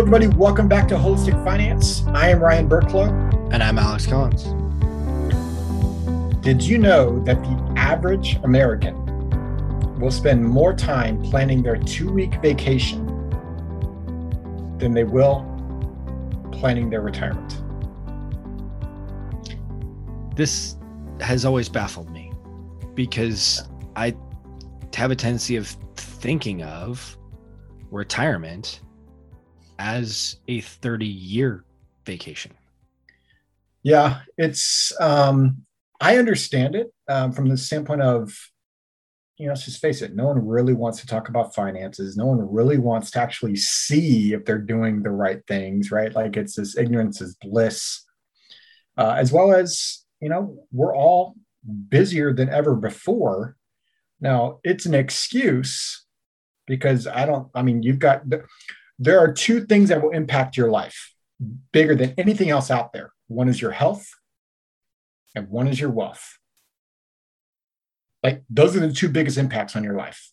everybody. Welcome back to Holistic Finance. I am Ryan Burklow. And I'm Alex Collins. Did you know that the average American will spend more time planning their two week vacation than they will planning their retirement? This has always baffled me because I have a tendency of thinking of retirement as a 30 year vacation. Yeah, it's, um, I understand it um, from the standpoint of, you know, let's just face it, no one really wants to talk about finances. No one really wants to actually see if they're doing the right things, right? Like it's this ignorance is bliss, uh, as well as, you know, we're all busier than ever before. Now, it's an excuse because I don't, I mean, you've got, there are two things that will impact your life bigger than anything else out there one is your health, and one is your wealth. Like, those are the two biggest impacts on your life.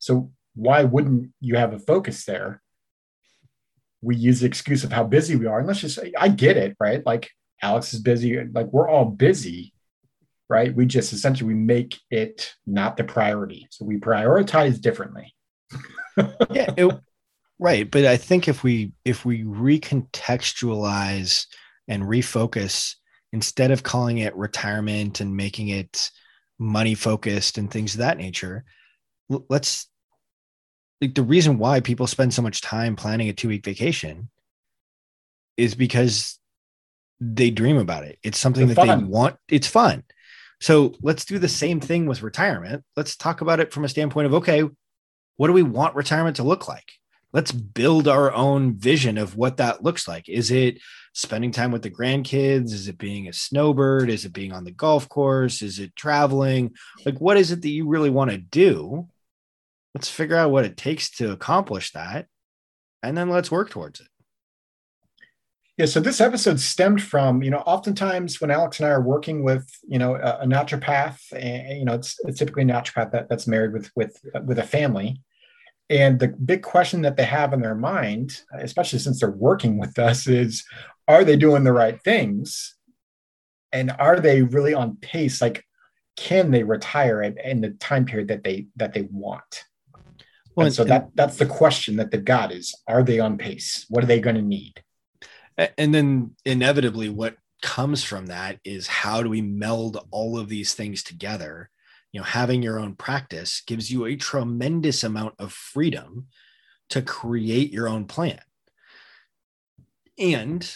So, why wouldn't you have a focus there? We use the excuse of how busy we are. And let's just say, I get it, right? Like, Alex is busy. Like, we're all busy, right? We just essentially we make it not the priority. So, we prioritize differently yeah, it, right. But I think if we if we recontextualize and refocus instead of calling it retirement and making it money focused and things of that nature, let's like the reason why people spend so much time planning a two week vacation is because they dream about it. It's something it's that fun. they want. It's fun. So let's do the same thing with retirement. Let's talk about it from a standpoint of okay, what do we want retirement to look like? Let's build our own vision of what that looks like. Is it spending time with the grandkids? Is it being a snowbird? Is it being on the golf course? Is it traveling? Like, what is it that you really want to do? Let's figure out what it takes to accomplish that. And then let's work towards it. Yeah, so this episode stemmed from, you know, oftentimes when Alex and I are working with, you know, a, a naturopath, and you know, it's, it's typically a naturopath that, that's married with with with a family, and the big question that they have in their mind, especially since they're working with us, is, are they doing the right things, and are they really on pace? Like, can they retire in the time period that they that they want? Well, and so that that's the question that they've got: is are they on pace? What are they going to need? And then inevitably what comes from that is how do we meld all of these things together? You know having your own practice gives you a tremendous amount of freedom to create your own plan. And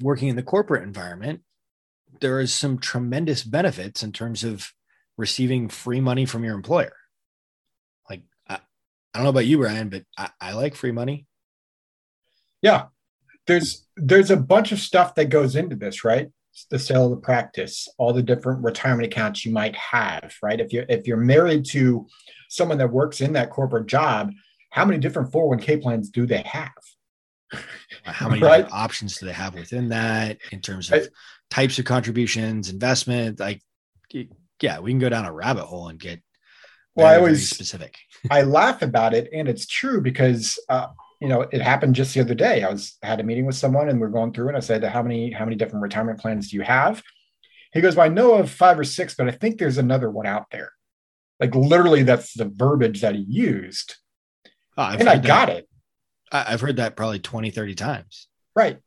working in the corporate environment there is some tremendous benefits in terms of receiving free money from your employer. Like i, I don't know about you Ryan but I, I like free money. Yeah there's there's a bunch of stuff that goes into this, right? The sale of the practice, all the different retirement accounts you might have, right? If you're if you're married to someone that works in that corporate job, how many different 401k plans do they have? How many right? options do they have within that in terms of types of contributions, investment? Like, yeah, we can go down a rabbit hole and get well. I always specific. I laugh about it, and it's true because uh, you know, it happened just the other day. I was had a meeting with someone and we're going through and I said, How many, how many different retirement plans do you have? He goes, Well, I know of five or six, but I think there's another one out there. Like literally, that's the verbiage that he used. Oh, and I got it. I've heard that probably 20, 30 times. Right.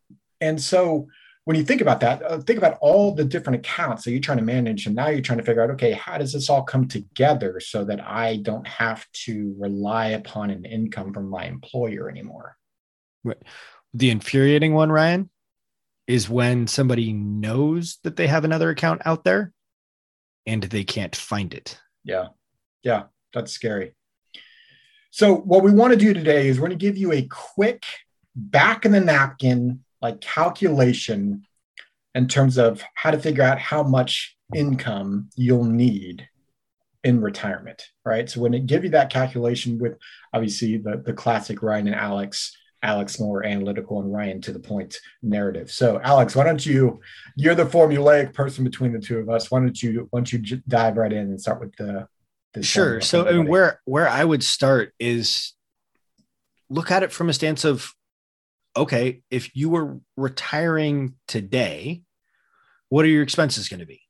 And so when you think about that, uh, think about all the different accounts that you're trying to manage. And now you're trying to figure out, okay, how does this all come together so that I don't have to rely upon an income from my employer anymore? Right. The infuriating one, Ryan, is when somebody knows that they have another account out there and they can't find it. Yeah. Yeah. That's scary. So, what we want to do today is we're going to give you a quick back in the napkin like calculation in terms of how to figure out how much income you'll need in retirement, right? So when it give you that calculation with obviously the, the classic Ryan and Alex, Alex more analytical and Ryan to the point narrative. So Alex, why don't you, you're the formulaic person between the two of us. Why don't you, why don't you dive right in and start with the, the sure. So I mean, where, where I would start is look at it from a stance of okay, if you were retiring today, what are your expenses going to be?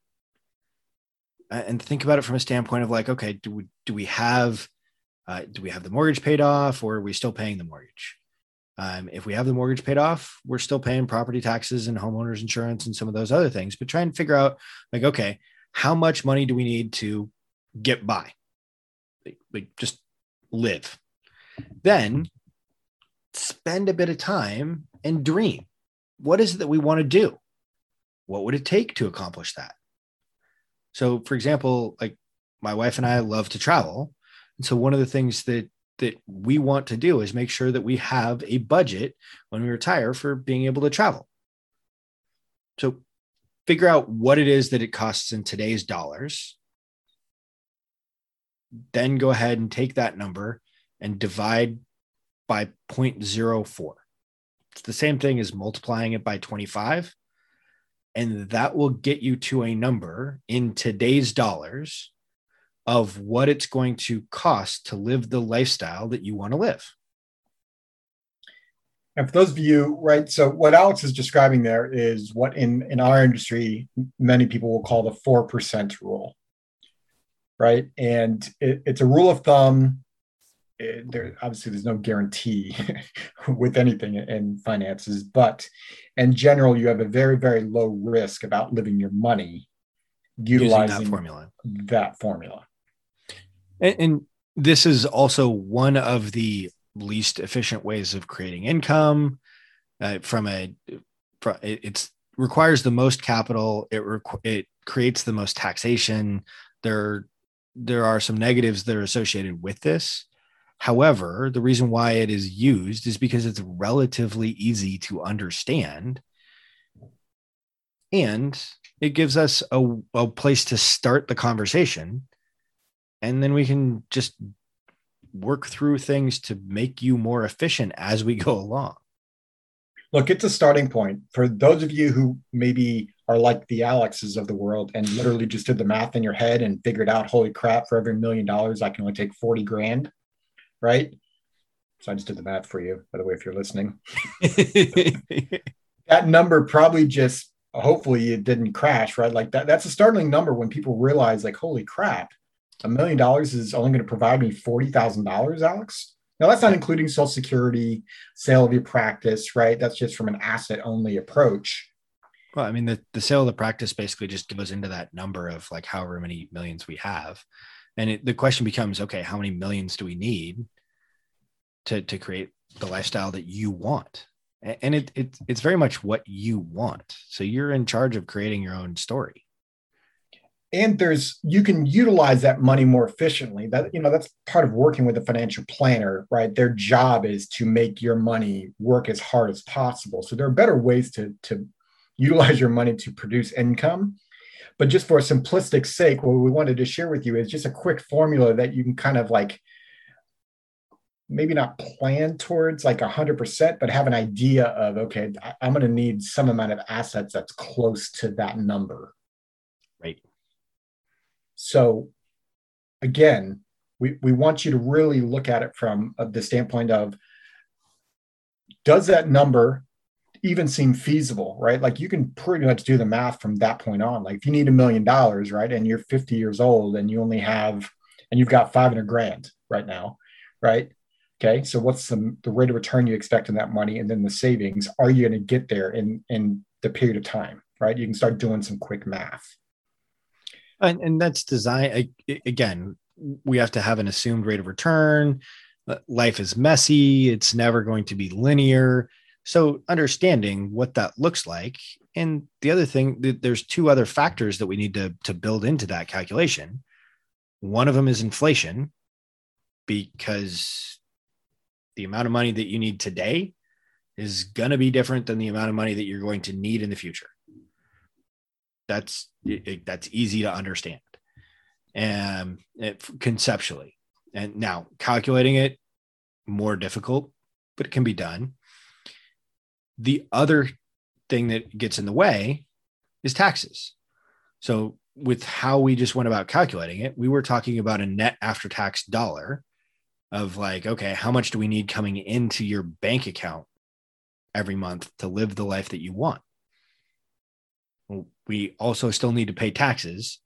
And think about it from a standpoint of like, okay, do we do we have uh, do we have the mortgage paid off, or are we still paying the mortgage? Um, if we have the mortgage paid off, we're still paying property taxes and homeowners insurance and some of those other things. But try and figure out like, okay, how much money do we need to get by? Like, like just live. Then spend a bit of time and dream. What is it that we want to do? What would it take to accomplish that? So, for example, like my wife and I love to travel. And so, one of the things that that we want to do is make sure that we have a budget when we retire for being able to travel. So, figure out what it is that it costs in today's dollars. Then go ahead and take that number and divide by 0.04. It's the same thing as multiplying it by 25. And that will get you to a number in today's dollars of what it's going to cost to live the lifestyle that you want to live. And for those of you, right, so what Alex is describing there is what in, in our industry, many people will call the 4% rule, right? And it, it's a rule of thumb it, there obviously there's no guarantee with anything in finances, but in general, you have a very very low risk about living your money utilizing that formula. That formula. And, and this is also one of the least efficient ways of creating income. Uh, from a, from, it, it's requires the most capital. It requ- it creates the most taxation. There there are some negatives that are associated with this However, the reason why it is used is because it's relatively easy to understand. And it gives us a, a place to start the conversation. And then we can just work through things to make you more efficient as we go along. Look, it's a starting point for those of you who maybe are like the Alexes of the world and literally just did the math in your head and figured out, holy crap, for every million dollars, I can only take 40 grand right? So I just did the math for you, by the way, if you're listening. that number probably just hopefully it didn't crash, right? Like that that's a startling number when people realize, like, holy crap, a million dollars is only going to provide me forty thousand dollars, Alex. Now that's not including Social Security, sale of your practice, right? That's just from an asset only approach. Well, I mean, the, the sale of the practice basically just goes into that number of like however many millions we have and it, the question becomes okay how many millions do we need to to create the lifestyle that you want? And it, it it's very much what you want. So you're in charge of creating your own story. And there's you can utilize that money more efficiently. That you know that's part of working with a financial planner right? Their job is to make your money work as hard as possible. So there are better ways to to utilize your money to produce income but just for a simplistic sake, what we wanted to share with you is just a quick formula that you can kind of like maybe not plan towards like 100%, but have an idea of, okay, I'm going to need some amount of assets that's close to that number. Right. So again, we, we want you to really look at it from uh, the standpoint of does that number even seem feasible, right? Like you can pretty much do the math from that point on. Like if you need a million dollars, right, and you're 50 years old and you only have, and you've got 500 grand right now, right? Okay, so what's the, the rate of return you expect in that money, and then the savings? Are you going to get there in in the period of time, right? You can start doing some quick math. And, and that's design again. We have to have an assumed rate of return. Uh, life is messy. It's never going to be linear so understanding what that looks like. And the other thing, there's two other factors that we need to, to build into that calculation. One of them is inflation, because the amount of money that you need today is going to be different than the amount of money that you're going to need in the future. That's it, that's easy to understand, and it, conceptually. And now calculating it more difficult, but it can be done. The other thing that gets in the way is taxes. So, with how we just went about calculating it, we were talking about a net after tax dollar of like, okay, how much do we need coming into your bank account every month to live the life that you want? Well, we also still need to pay taxes.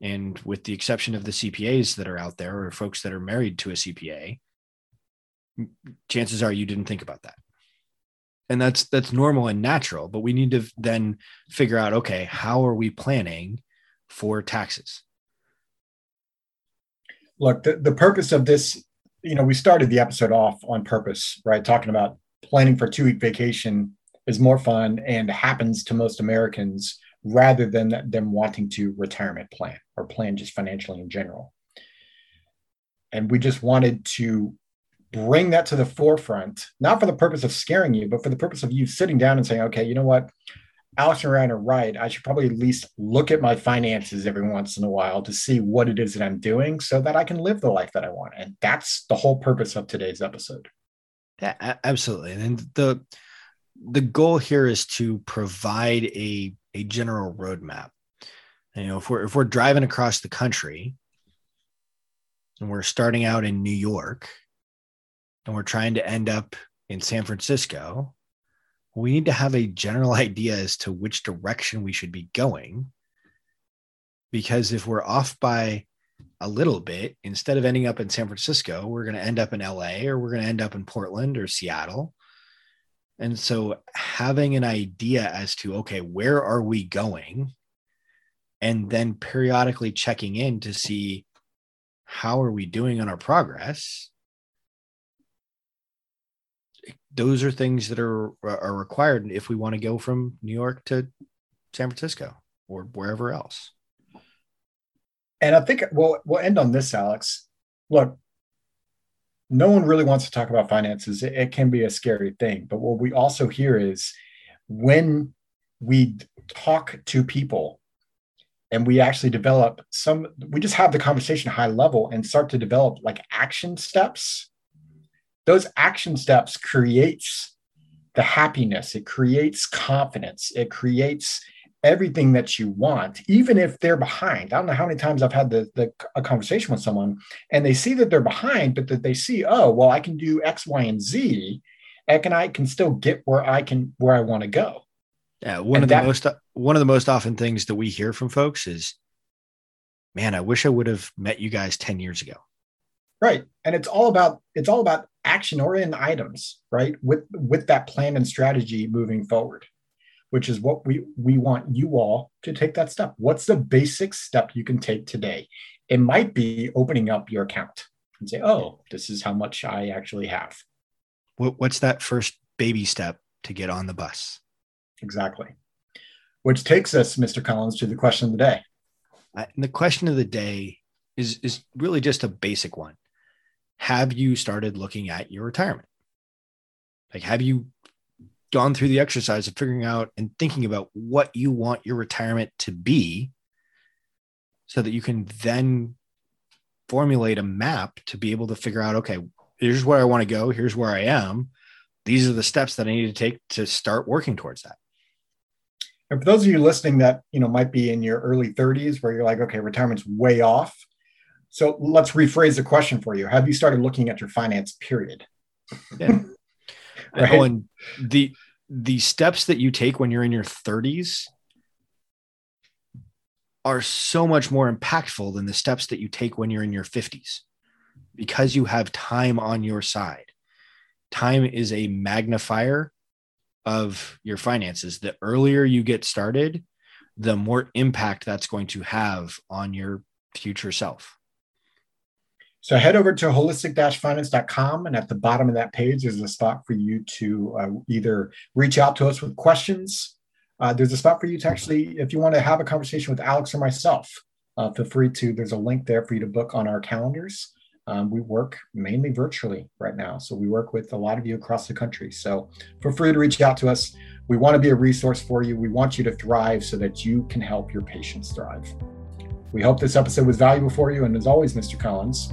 And with the exception of the CPAs that are out there or folks that are married to a CPA, chances are you didn't think about that. And that's that's normal and natural, but we need to then figure out okay, how are we planning for taxes? Look, the, the purpose of this you know, we started the episode off on purpose, right? Talking about planning for two week vacation is more fun and happens to most Americans rather than them wanting to retirement plan or plan just financially in general. And we just wanted to bring that to the forefront, not for the purpose of scaring you, but for the purpose of you sitting down and saying, okay, you know what? Alex and Ryan are right. I should probably at least look at my finances every once in a while to see what it is that I'm doing so that I can live the life that I want. And that's the whole purpose of today's episode. Yeah, absolutely. And the the goal here is to provide a a general roadmap. You know, if we're if we're driving across the country and we're starting out in New York and we're trying to end up in San Francisco, we need to have a general idea as to which direction we should be going. Because if we're off by a little bit, instead of ending up in San Francisco, we're going to end up in LA or we're going to end up in Portland or Seattle. And so having an idea as to, okay, where are we going? And then periodically checking in to see how are we doing on our progress those are things that are are required if we want to go from New York to San Francisco or wherever else. And I think we'll we'll end on this, Alex. Look, no one really wants to talk about finances. It, it can be a scary thing, but what we also hear is when we talk to people and we actually develop some we just have the conversation high level and start to develop like action steps those action steps creates the happiness it creates confidence it creates everything that you want even if they're behind. I don't know how many times i've had the, the a conversation with someone and they see that they're behind but that they see oh well i can do x y and z and i can still get where i can where i want to go. Yeah one and of that, the most one of the most often things that we hear from folks is man i wish i would have met you guys 10 years ago. Right and it's all about it's all about action oriented items right with with that plan and strategy moving forward which is what we we want you all to take that step. What's the basic step you can take today? It might be opening up your account and say oh this is how much i actually have. What, what's that first baby step to get on the bus? Exactly. Which takes us mr collins to the question of the day. Uh, the question of the day is is really just a basic one have you started looking at your retirement? Like, have you gone through the exercise of figuring out and thinking about what you want your retirement to be so that you can then formulate a map to be able to figure out, okay, here's where I want to go, here's where I am. These are the steps that I need to take to start working towards that. And for those of you listening that you know might be in your early 30s where you're like, okay, retirement's way off, so let's rephrase the question for you. Have you started looking at your finance period? Yeah. right? Oh, and the the steps that you take when you're in your 30s are so much more impactful than the steps that you take when you're in your 50s because you have time on your side. Time is a magnifier of your finances. The earlier you get started, the more impact that's going to have on your future self. So head over to holistic-finance.com and at the bottom of that page, there's a spot for you to uh, either reach out to us with questions. Uh, there's a spot for you to actually, if you want to have a conversation with Alex or myself, uh, feel free to, there's a link there for you to book on our calendars. Um, we work mainly virtually right now. So we work with a lot of you across the country. So feel free to reach out to us. We want to be a resource for you. We want you to thrive so that you can help your patients thrive. We hope this episode was valuable for you. And as always, Mr. Collins,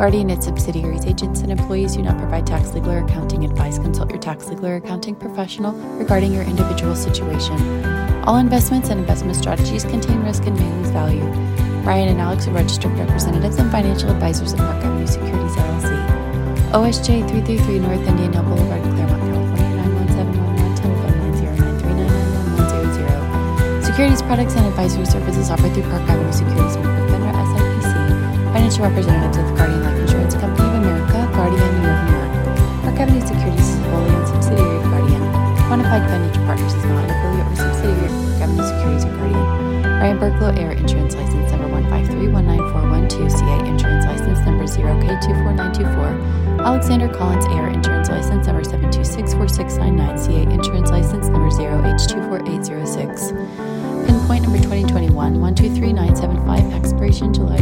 Guardian, its subsidiaries, agents, and employees do not provide tax, legal, or accounting advice. Consult your tax, legal, or accounting professional regarding your individual situation. All investments and investment strategies contain risk and may lose value. Ryan and Alex are registered representatives and financial advisors of Avenue Securities LLC. OSJ 333 North Indian Boulevard, Claremont, California 91711, telephone 909 Securities products and advisory services offered through Park Avenue Securities Member FINRA SIPC. Financial representatives of the Guardian Avenue Securities is a wholly owned subsidiary of Guardian. Quantified Financial Partners is not an affiliate or subsidiary of Avenue Securities or Guardian. Ryan Burklow Air Insurance License Number 153-19412, CA Insurance License Number 0K24924. Alexander Collins Air Insurance License Number 7264699, CA Insurance License Number 0H24806. Pinpoint number 2021 123975, expiration July